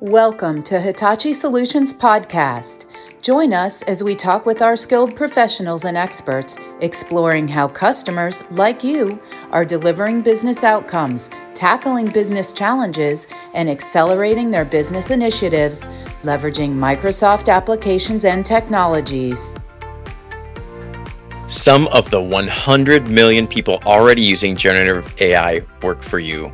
Welcome to Hitachi Solutions Podcast. Join us as we talk with our skilled professionals and experts, exploring how customers, like you, are delivering business outcomes, tackling business challenges, and accelerating their business initiatives, leveraging Microsoft applications and technologies. Some of the 100 million people already using generative AI work for you.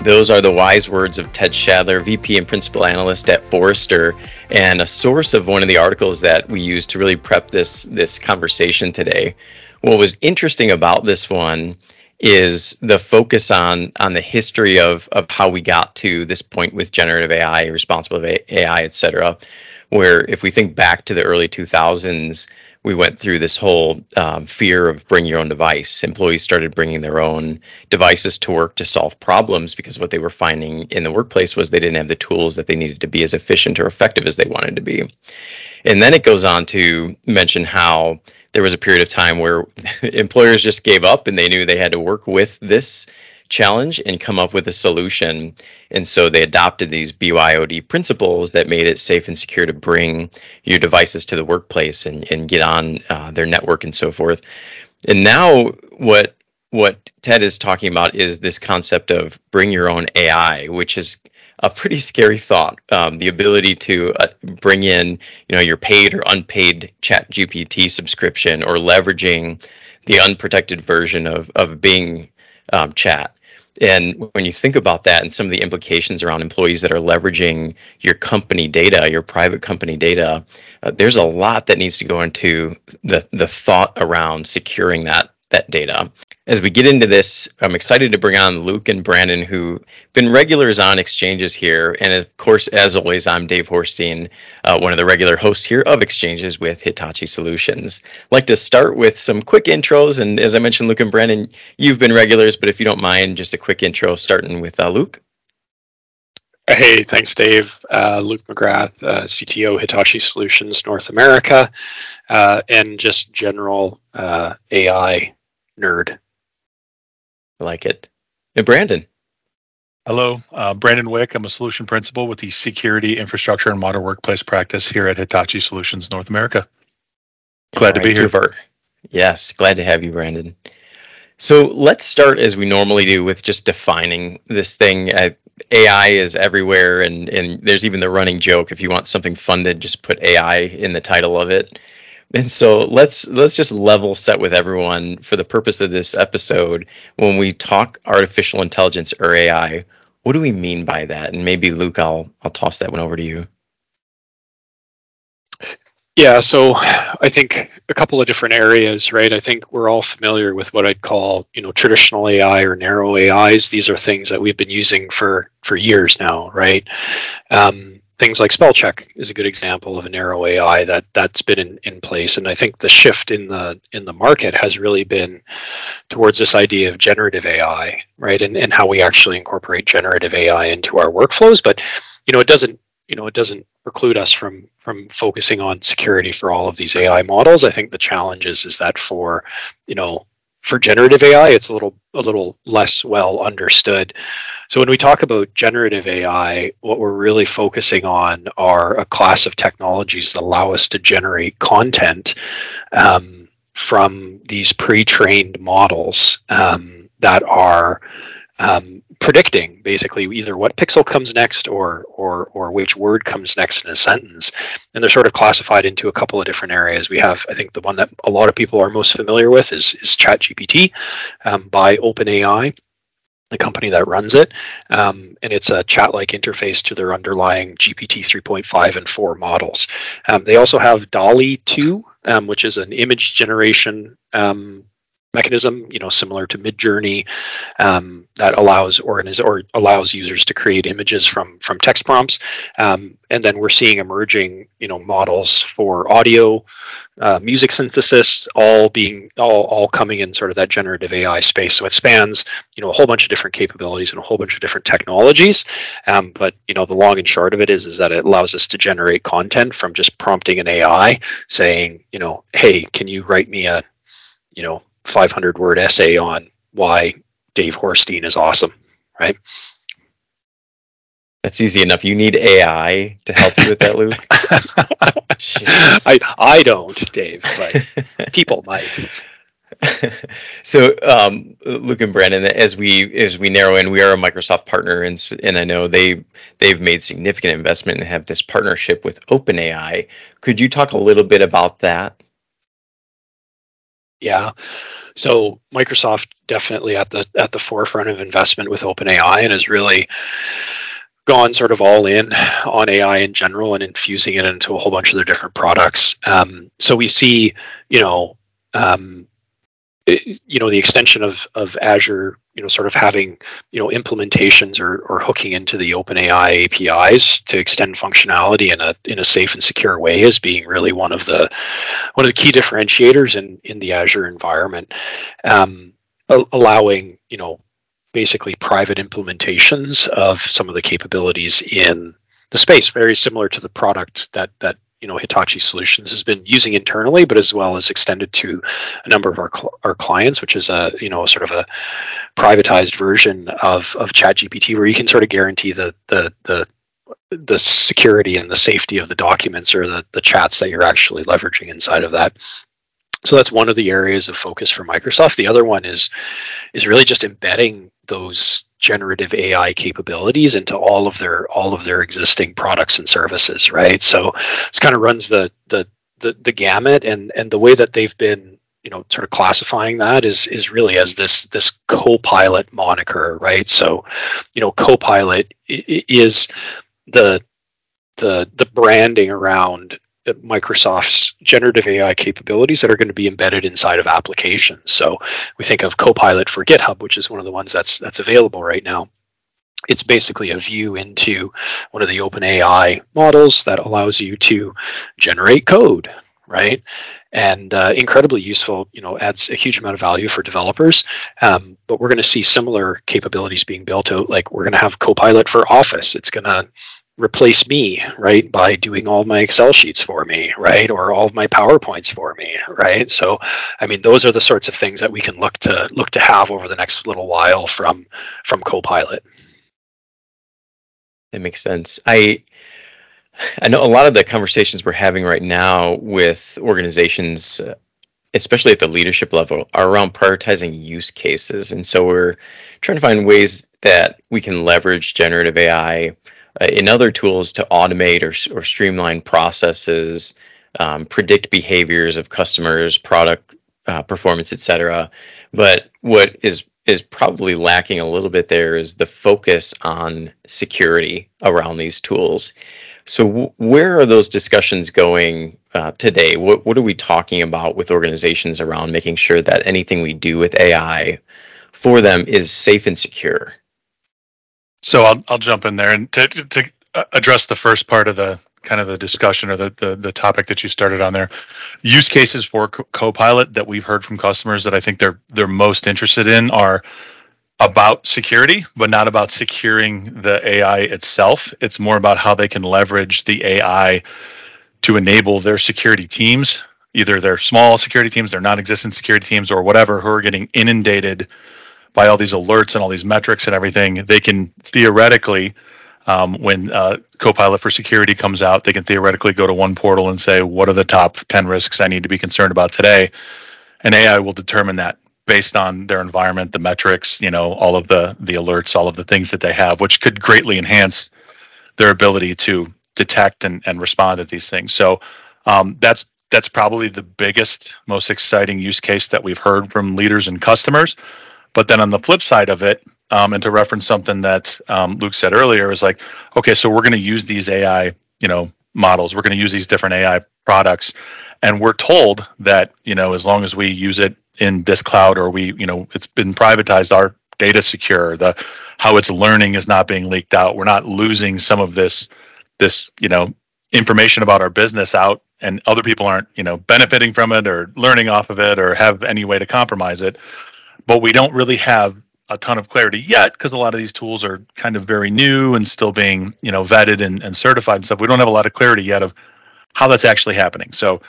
Those are the wise words of Ted Schadler, VP and Principal Analyst at Forrester, and a source of one of the articles that we used to really prep this this conversation today. What was interesting about this one is the focus on on the history of of how we got to this point with generative AI, responsible AI, et cetera. Where if we think back to the early 2000s, we went through this whole um, fear of bring your own device. Employees started bringing their own devices to work to solve problems because what they were finding in the workplace was they didn't have the tools that they needed to be as efficient or effective as they wanted to be. And then it goes on to mention how there was a period of time where employers just gave up and they knew they had to work with this challenge and come up with a solution. And so they adopted these BYOD principles that made it safe and secure to bring your devices to the workplace and, and get on uh, their network and so forth. And now what what Ted is talking about is this concept of bring your own AI, which is a pretty scary thought. Um, the ability to uh, bring in, you know, your paid or unpaid Chat GPT subscription, or leveraging the unprotected version of of Bing um, Chat, and when you think about that and some of the implications around employees that are leveraging your company data, your private company data, uh, there's a lot that needs to go into the, the thought around securing that that data. As we get into this, I'm excited to bring on Luke and Branden, who've been regulars on exchanges here. And of course, as always, I'm Dave Horstein, uh, one of the regular hosts here of exchanges with Hitachi Solutions. I'd like to start with some quick intros. And as I mentioned, Luke and Branden, you've been regulars, but if you don't mind, just a quick intro starting with uh, Luke. Hey, thanks, Dave. Uh, Luke McGrath, uh, CTO Hitachi Solutions North America, uh, and just general uh, AI nerd. I like it. And Branden. Hello, uh, Branden Wick. I'm a solution principal with the Security Infrastructure and Modern Workplace practice here at Hitachi Solutions North America. Glad to be here. Our, yes, glad to have you, Branden. So let's start as we normally do with just defining this thing. Uh, AI is everywhere, and, and there's even the running joke if you want something funded, just put AI in the title of it. And so let's let's just level set with everyone for the purpose of this episode. When we talk artificial intelligence or AI, what do we mean by that? And maybe Luke, I'll I'll toss that one over to you. Yeah, so I think a couple of different areas, right? I think we're all familiar with what I'd call, you know, traditional AI or narrow AIs. These are things that we've been using for for years now, right? Um, things like spell check is a good example of a narrow AI that that's been in, in place. And I think the shift in the in the market has really been towards this idea of generative AI, right? And and how we actually incorporate generative AI into our workflows. But you know, it doesn't you know it doesn't preclude us from from focusing on security for all of these AI models. I think the challenge is is that for you know for generative AI, it's a little a little less well understood. So when we talk about generative AI, what we're really focusing on are a class of technologies that allow us to generate content um, from these pre-trained models um, that are um, predicting basically either what pixel comes next or or or which word comes next in a sentence. And they're sort of classified into a couple of different areas. We have i think the one that a lot of people are most familiar with is is chat gpt um, by openai the company that runs it um, and it's a chat-like interface to their underlying gpt 3.5 and 4 models. Um, they also have DALL-E 2 um, which is an image generation um, mechanism, you know, similar to Midjourney, um, that allows or, or allows users to create images from from text prompts. Um, and then we're seeing emerging, you know, models for audio, uh, music synthesis, all being all all coming in sort of that generative AI space. So it spans, you know, a whole bunch of different capabilities and a whole bunch of different technologies. Um, but you know, the long and short of it is is that it allows us to generate content from just prompting an AI, saying, you know, hey, can you write me a you know 500 word essay on why Dave Horstein is awesome, right? That's easy enough. You need AI to help you with that, Luke. I I don't, Dave, but people might. so um, Luke and Branden, as we as we narrow in, we are a Microsoft partner, and and I know they they've made significant investment and have this partnership with OpenAI. Could you talk a little bit about that? Yeah. So Microsoft definitely at the at the forefront of investment with OpenAI and has really gone sort of all in on AI in general and infusing it into a whole bunch of their different products. Um, so we see, you know, um, you know the extension of of Azure, you know, sort of having you know implementations or or hooking into the OpenAI APIs to extend functionality in a in a safe and secure way as being really one of the one of the key differentiators in in the Azure environment, um, allowing you know basically private implementations of some of the capabilities in the space, very similar to the product that that you know Hitachi Solutions has been using internally, but as well as extended to a number of our cl- our clients, which is a you know sort of a privatized version of of ChatGPT, where you can sort of guarantee the the the the security and the safety of the documents or the, the chats that you're actually leveraging inside of that. So that's one of the areas of focus for Microsoft. The other one is is really just embedding those generative AI capabilities into all of their all of their existing products and services, right? So it's kind of runs the the the, the gamut and and the way that they've been you know sort of classifying that is is really as this this co-pilot moniker right so you know co-pilot is the the the branding around Microsoft's generative AI capabilities that are going to be embedded inside of applications. So we think of Copilot for GitHub, which is one of the ones that's that's available right now. It's basically a view into one of the OpenAI models that allows you to generate code, right? And uh, incredibly useful, you know, adds a huge amount of value for developers. Um, but we're going to see similar capabilities being built out. Like we're going to have Copilot for Office. It's going to replace me right by doing all my excel sheets for me right or all of my powerpoints for me right? So i mean those are the sorts of things that we can look to look to have over the next little while from from copilot. That makes sense. I i know a lot of the conversations we're having right now with organizations especially at the leadership level are around prioritizing use cases. And so we're trying to find ways that we can leverage generative ai in other tools to automate or, or streamline processes, um, predict behaviors of customers, product uh, performance, etc. But what is is probably lacking a little bit there is the focus on security around these tools. So, w- where are those discussions going uh, today? What what are we talking about with organizations around making sure that anything we do with AI for them is safe and secure? So I'll I'll jump in there and to to uh, address the first part of the kind of the discussion or the, the, the topic that you started on there. Use cases for co- copilot that we've heard from customers that I think they're they're most interested in are about security, but not about securing the AI itself. It's more about how they can leverage the AI to enable their security teams, either their small security teams, their non-existent security teams, or whatever, who are getting inundated by all these alerts and all these metrics and everything, they can theoretically, um, when uh, Copilot for Security comes out, they can theoretically go to one portal and say, what are the top 10 risks I need to be concerned about today? And AI will determine that based on their environment, the metrics, you know, all of the the alerts, all of the things that they have, which could greatly enhance their ability to detect and, and respond to these things. So um, that's that's probably the biggest, most exciting use case that we've heard from leaders and customers. But then on the flip side of it, um, and to reference something that um, Luke said earlier, is like, okay, so we're going to use these AI, you know, models. We're going to use these different AI products, and we're told that you know, as long as we use it in this cloud or we, you know, it's been privatized, our data secure, the how it's learning is not being leaked out. We're not losing some of this, this, you know, information about our business out and other people aren't you know benefiting from it or learning off of it or have any way to compromise it but we don't really have a ton of clarity yet because a lot of these tools are kind of very new and still being you know vetted and, and certified and stuff we don't have a lot of clarity yet of how that's actually happening so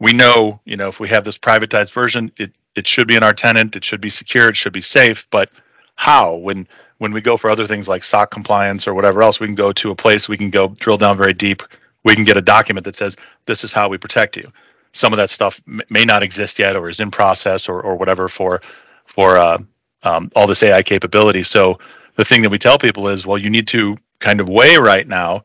we know you know if we have this privatized version it it should be in our tenant it should be secure it should be safe but how when when we go for other things like SOC compliance or whatever else, we can go to a place we can go drill down very deep. We can get a document that says this is how we protect you. Some of that stuff may not exist yet, or is in process, or or whatever for for uh, um, all this AI capability. So the thing that we tell people is, well, you need to kind of weigh right now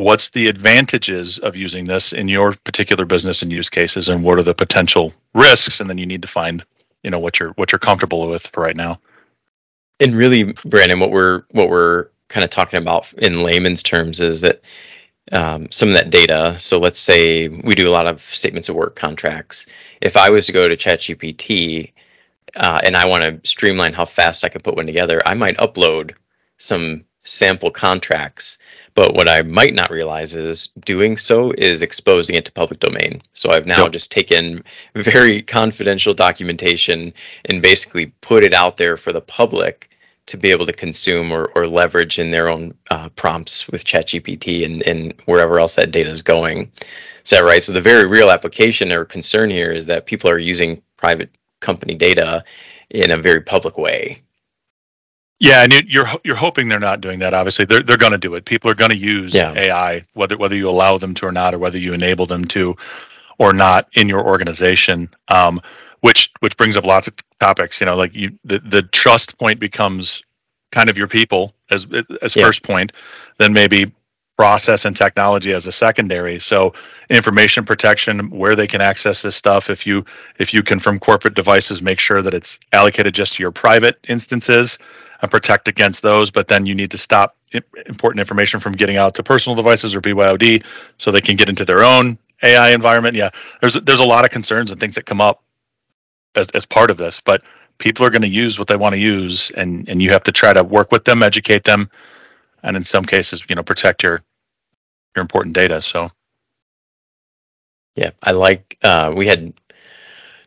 what's the advantages of using this in your particular business and use cases and what are the potential risks and then you need to find you know what you're what you're comfortable with for right now and really branden what we're what we're kind of talking about in layman's terms is that um, some of that data so let's say we do a lot of statements of work contracts if i was to go to chatgpt uh, and i want to streamline how fast i can put one together i might upload some sample contracts but what I might not realize is doing so is exposing it to public domain. So I've now yep. just taken very confidential documentation and basically put it out there for the public to be able to consume or, or leverage in their own uh, prompts with ChatGPT and, and wherever else that data is going. Is that right? So the very real application or concern here is that people are using private company data in a very public way yeah, and you're you're hoping they're not doing that. Obviously, they're they're going to do it. People are going to use yeah. AI, whether whether you allow them to or not, or whether you enable them to or not in your organization. Um, which which brings up lots of topics. You know, like you the the trust point becomes kind of your people as as yeah. first point, then maybe process and technology as a secondary. So information protection, where they can access this stuff. If you if you can from corporate devices, make sure that it's allocated just to your private instances and protect against those. But then you need to stop important information from getting out to personal devices or BYOD, so they can get into their own AI environment. Yeah, there's there's a lot of concerns and things that come up as as part of this, but people are going to use what they want to use, and and you have to try to work with them, educate them, and in some cases, you know, protect your your important data. So. Yeah, I like. Uh, we had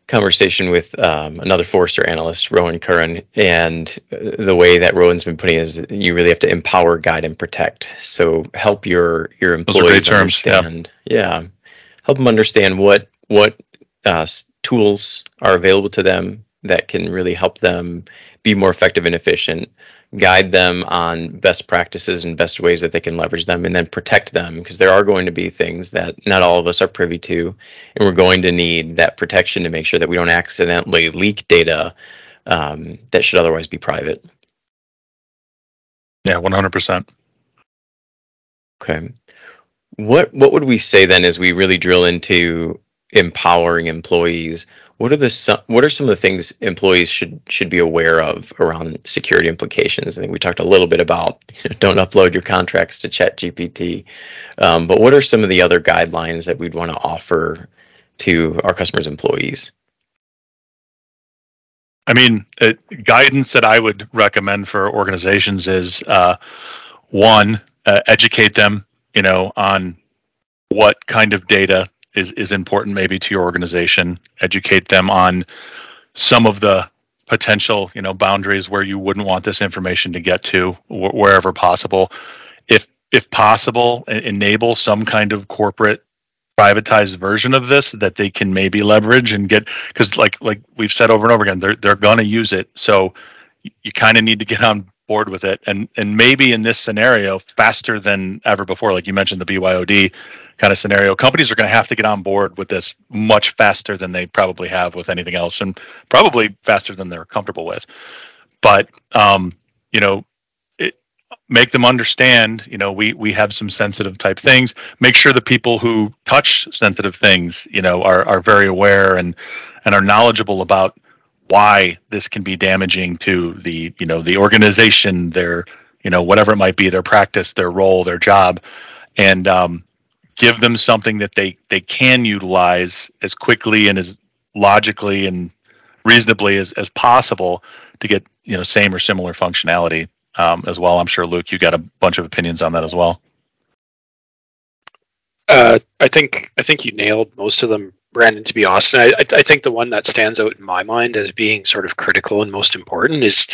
conversation with um, another Forrester analyst, Rowan Curran, and the way that Rowan's been putting it is you really have to empower, guide, and protect. So help your your employees terms, understand. Yeah. yeah. help them understand what what uh, tools are available to them that can really help them be more effective and efficient guide them on best practices and best ways that they can leverage them and then protect them because there are going to be things that not all of us are privy to and we're going to need that protection to make sure that we don't accidentally leak data um, that should otherwise be private. Yeah 100% okay. What what would we say then as we really drill into empowering employees what are the what are some of the things employees should should be aware of around security implications? I think we talked a little bit about don't upload your contracts to ChatGPT, um, but what are some of the other guidelines that we'd want to offer to our customers' employees? I mean, uh, guidance that I would recommend for organizations is uh, one, uh, educate them, you know, on what kind of data is is important maybe to your organization. Educate them on some of the potential you know boundaries where you wouldn't want this information to get to wh- wherever possible. If if possible enable some kind of corporate privatized version of this that they can maybe leverage and get because like like we've said over and over again they're they're going to use it. So you kind of need to get on board with it. And and maybe in this scenario faster than ever before like you mentioned the BYOD kind of scenario. Companies are going to have to get on board with this much faster than they probably have with anything else and probably faster than they're comfortable with. But um you know it, make them understand you know we we have some sensitive type things. Make sure the people who touch sensitive things you know are are very aware and and are knowledgeable about why this can be damaging to the you know the organization their you know whatever it might be their practice their role their job. And um, give them something that they they can utilize as quickly and as logically and reasonably as, as possible to get you know same or similar functionality um, as well. I'm sure luke you got a bunch of opinions on that as well. Uh, i think i think you nailed most of them Branden, to be honest, I, I think the one that stands out in my mind as being sort of critical and most important is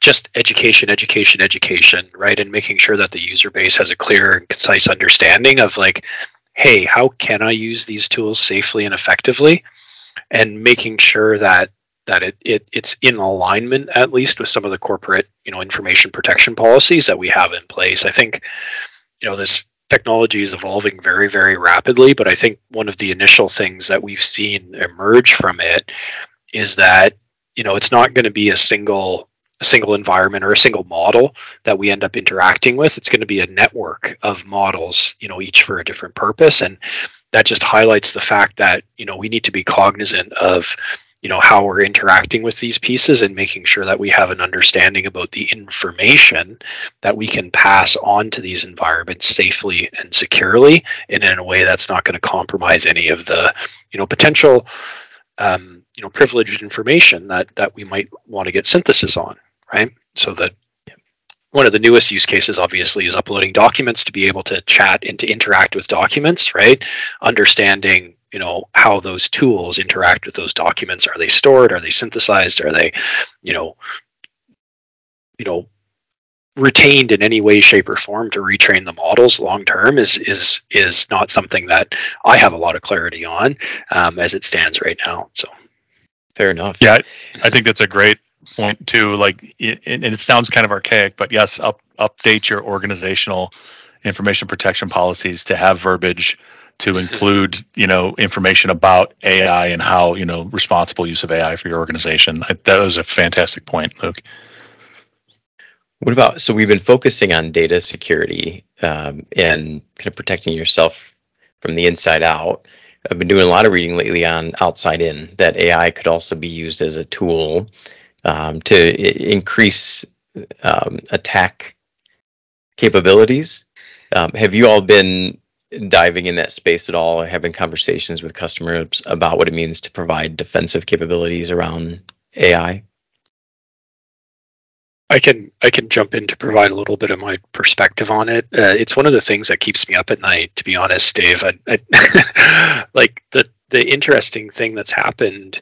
just education, education, education, right? And making sure that the user base has a clear and concise understanding of like, hey, how can I use these tools safely and effectively? And making sure that that it, it it's in alignment at least with some of the corporate you know information protection policies that we have in place. I think you know this technology is evolving very very rapidly, but I think one of the initial things that we've seen emerge from it is that you know it's not going to be a single a single environment or a single model that we end up interacting with. It's going to be a network of models you know each for a different purpose. And that just highlights the fact that you know we need to be cognizant of you know how we're interacting with these pieces and making sure that we have an understanding about the information that we can pass on to these environments safely and securely and in a way that's not going to compromise any of the you know potential um, you know privileged information that that we might want to get synthesis on right? So that one of the newest use cases obviously is uploading documents to be able to chat and to interact with documents right? Understanding you know how those tools interact with those documents. Are they stored? Are they synthesized? Are they you know you know retained in any way shape or form to retrain the models long term is is is not something that i have a lot of clarity on um, as it stands right now so. Fair enough. Yeah i think that's a great point too like it, and it sounds kind of archaic but yes up, update your organizational information protection policies to have verbiage to include you know information about ai and how you know responsible use of ai for your organization that was a fantastic point luke what about so we've been focusing on data security um, and kind of protecting yourself from the inside out. I've been doing a lot of reading lately on outside in that AI could also be used as a tool um, to I- increase um, attack capabilities. Um, have you all been diving in that space at all, having conversations with customers about what it means to provide defensive capabilities around AI? I can I can jump in to provide a little bit of my perspective on it. Uh, it's one of the things that keeps me up at night, to be honest, Dave. I, I, like the the interesting thing that's happened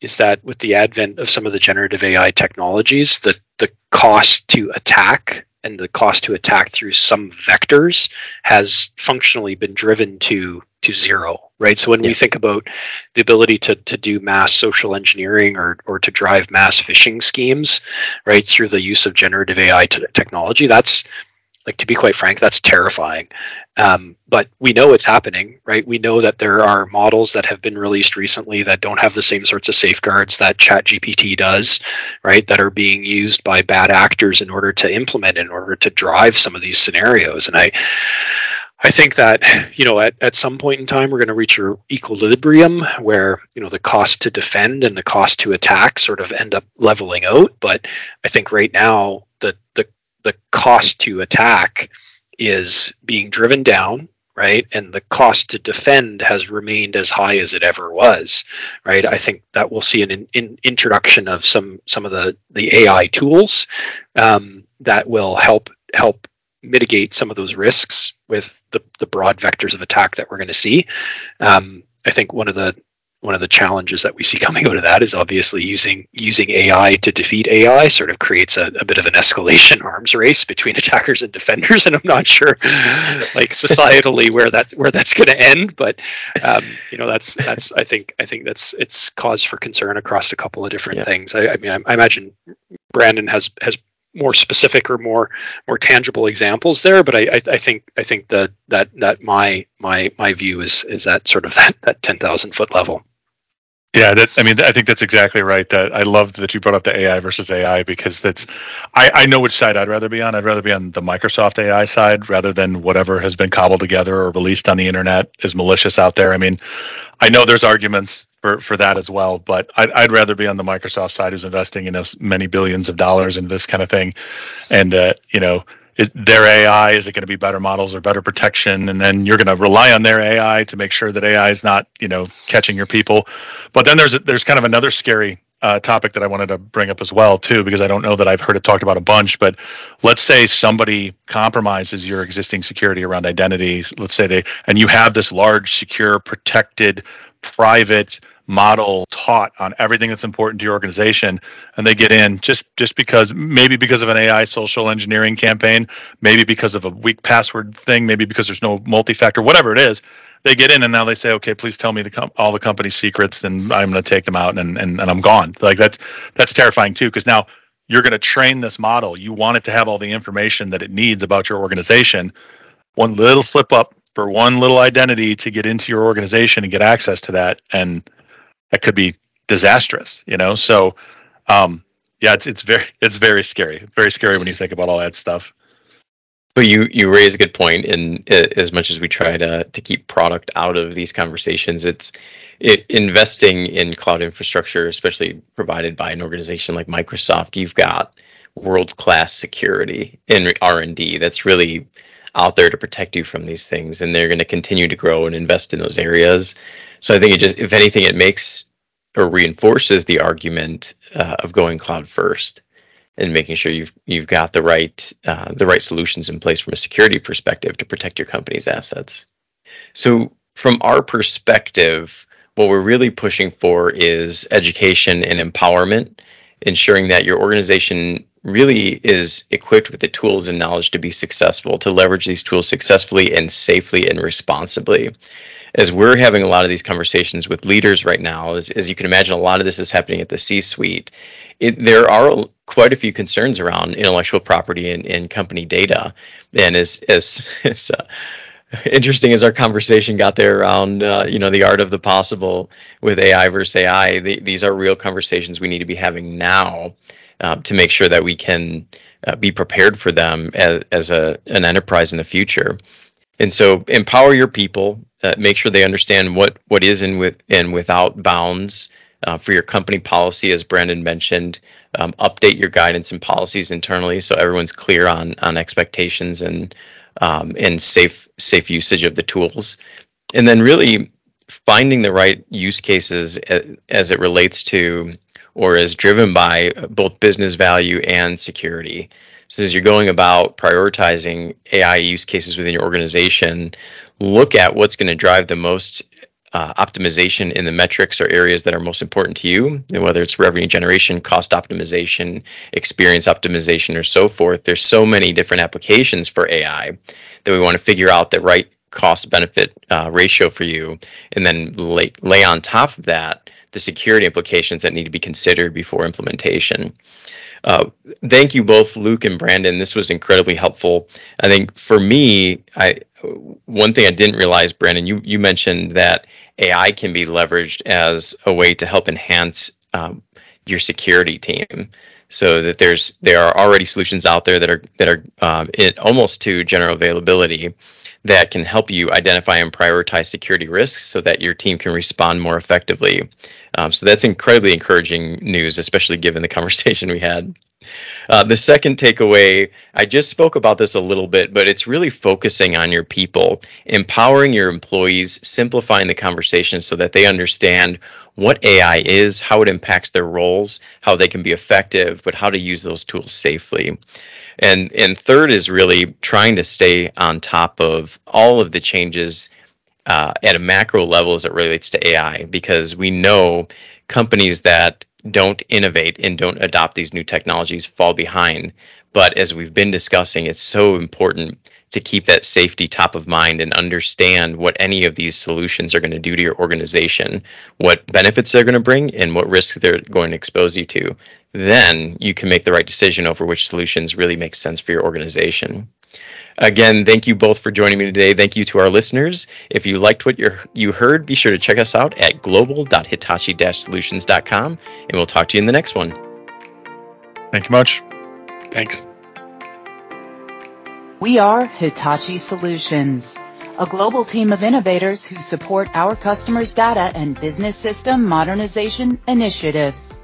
is that with the advent of some of the generative AI technologies, the the cost to attack and the cost to attack through some vectors has functionally been driven to to zero right so when yeah. we think about the ability to, to do mass social engineering or, or to drive mass phishing schemes right through the use of generative ai t- technology that's like to be quite frank that's terrifying. Um, but we know it's happening right? We know that there are models that have been released recently that don't have the same sorts of safeguards that chat gpt does right? That are being used by bad actors in order to implement in order to drive some of these scenarios. And i I think that you know at, at some point in time we're going to reach an equilibrium where you know the cost to defend and the cost to attack sort of end up leveling out. But I think right now the the the cost to attack is being driven down, right? And the cost to defend has remained as high as it ever was, right? I think that we'll see an in, in introduction of some some of the the AI tools um, that will help help mitigate some of those risks with the, the broad vectors of attack that we're going to see. Um, I think one of the one of the challenges that we see coming out of that is obviously using using AI to defeat AI sort of creates a, a bit of an escalation arms race between attackers and defenders, and I'm not sure like societally where that where that's going to end. But um, you know that's that's I think I think that's it's cause for concern across a couple of different yeah. things. I, I mean I, I imagine Branden has has more specific or more more tangible examples there but I, I, I think I think that that that my my my view is is that sort of that that 10,000 foot level yeah, that I mean, I think that's exactly right. That I love that you brought up the AI versus AI because that's, I, I know which side I'd rather be on. I'd rather be on the Microsoft AI side rather than whatever has been cobbled together or released on the internet is malicious out there. I mean, I know there's arguments for for that as well, but I'd, I'd rather be on the Microsoft side who's investing you know many billions of dollars into this kind of thing, and uh, you know is their AI? Is it going to be better models or better protection? And then you're going to rely on their AI to make sure that AI is not, you know, catching your people. But then there's there's kind of another scary uh, topic that I wanted to bring up as well too, because I don't know that I've heard it talked about a bunch. But let's say somebody compromises your existing security around identity. Let's say they and you have this large, secure, protected, private model taught on everything that's important to your organization and they get in just just because maybe because of an AI social engineering campaign, maybe because of a weak password thing, maybe because there's no multi-factor, whatever it is, they get in and now they say, okay, please tell me the com- all the company secrets, and I'm going to take them out and, and and I'm gone. Like that's that's terrifying too, because now you're going to train this model. You want it to have all the information that it needs about your organization. One little slip up for one little identity to get into your organization and get access to that, and that could be disastrous. You know, so um, yeah, it's it's very it's very scary. very scary when you think about all that stuff. But you you raise a good point. and as much as we try to to keep product out of these conversations, it's it, investing in cloud infrastructure, especially provided by an organization like Microsoft. You've got world class security in R and D that's really out there to protect you from these things, and they're going to continue to grow and invest in those areas. So I think it just, if anything, it makes or reinforces the argument uh, of going cloud first and making sure you've you've got the right uh, the right solutions in place from a security perspective to protect your company's assets. So from our perspective, what we're really pushing for is education and empowerment, ensuring that your organization really is equipped with the tools and knowledge to be successful, to leverage these tools successfully and safely and responsibly as we're having a lot of these conversations with leaders right now, as, as you can imagine, a lot of this is happening at the C suite. there are quite a few concerns around intellectual property and, and company data. And as, as, as uh, interesting as our conversation got there around, uh, you know, the art of the possible with AI versus AI, the, these are real conversations we need to be having now uh, to make sure that we can uh, be prepared for them as, as a, an enterprise in the future. And so empower your people, uh, make sure they understand what what is in with and without bounds uh, for your company policy, as Branden mentioned. Um, update your guidance and policies internally so everyone's clear on on expectations and um, and safe safe usage of the tools, and then really finding the right use cases as, it relates to or is driven by both business value and security. So as you're going about prioritizing AI use cases within your organization, look at what's going to drive the most uh, optimization in the metrics or areas that are most important to you, and whether it's revenue generation, cost optimization, experience optimization, or so forth. There's so many different applications for AI that we want to figure out the right cost benefit uh, ratio for you, and then lay, lay on top of that the security implications that need to be considered before implementation. Uh, thank you both, Luke and Branden. This was incredibly helpful. I think for me, I one thing I didn't realize, Branden, you you mentioned that AI can be leveraged as a way to help enhance um, your security team. So that there's there are already solutions out there that are that are um, almost to general availability that can help you identify and prioritize security risks so that your team can respond more effectively. Um, so that's incredibly encouraging news, especially given the conversation we had. Uh, the second takeaway, I just spoke about this a little bit, but it's really focusing on your people, empowering your employees, simplifying the conversation so that they understand what AI is, how it impacts their roles, how they can be effective, but how to use those tools safely. And and third is really trying to stay on top of all of the changes uh, at a macro level as it relates to AI, because we know companies that don't innovate and don't adopt these new technologies fall behind. But as we've been discussing, it's so important to keep that safety top of mind and understand what any of these solutions are going to do to your organization, what benefits they're going to bring, and what risks they're going to expose you to. Then you can make the right decision over which solutions really make sense for your organization. Again, thank you both for joining me today. Thank you to our listeners. If you liked what you heard, be sure to check us out at global.hitachi-solutions.com, and we'll talk to you in the next one. Thank you much. Thanks. We are Hitachi Solutions, a global team of innovators who support our customers' data and business system modernization initiatives.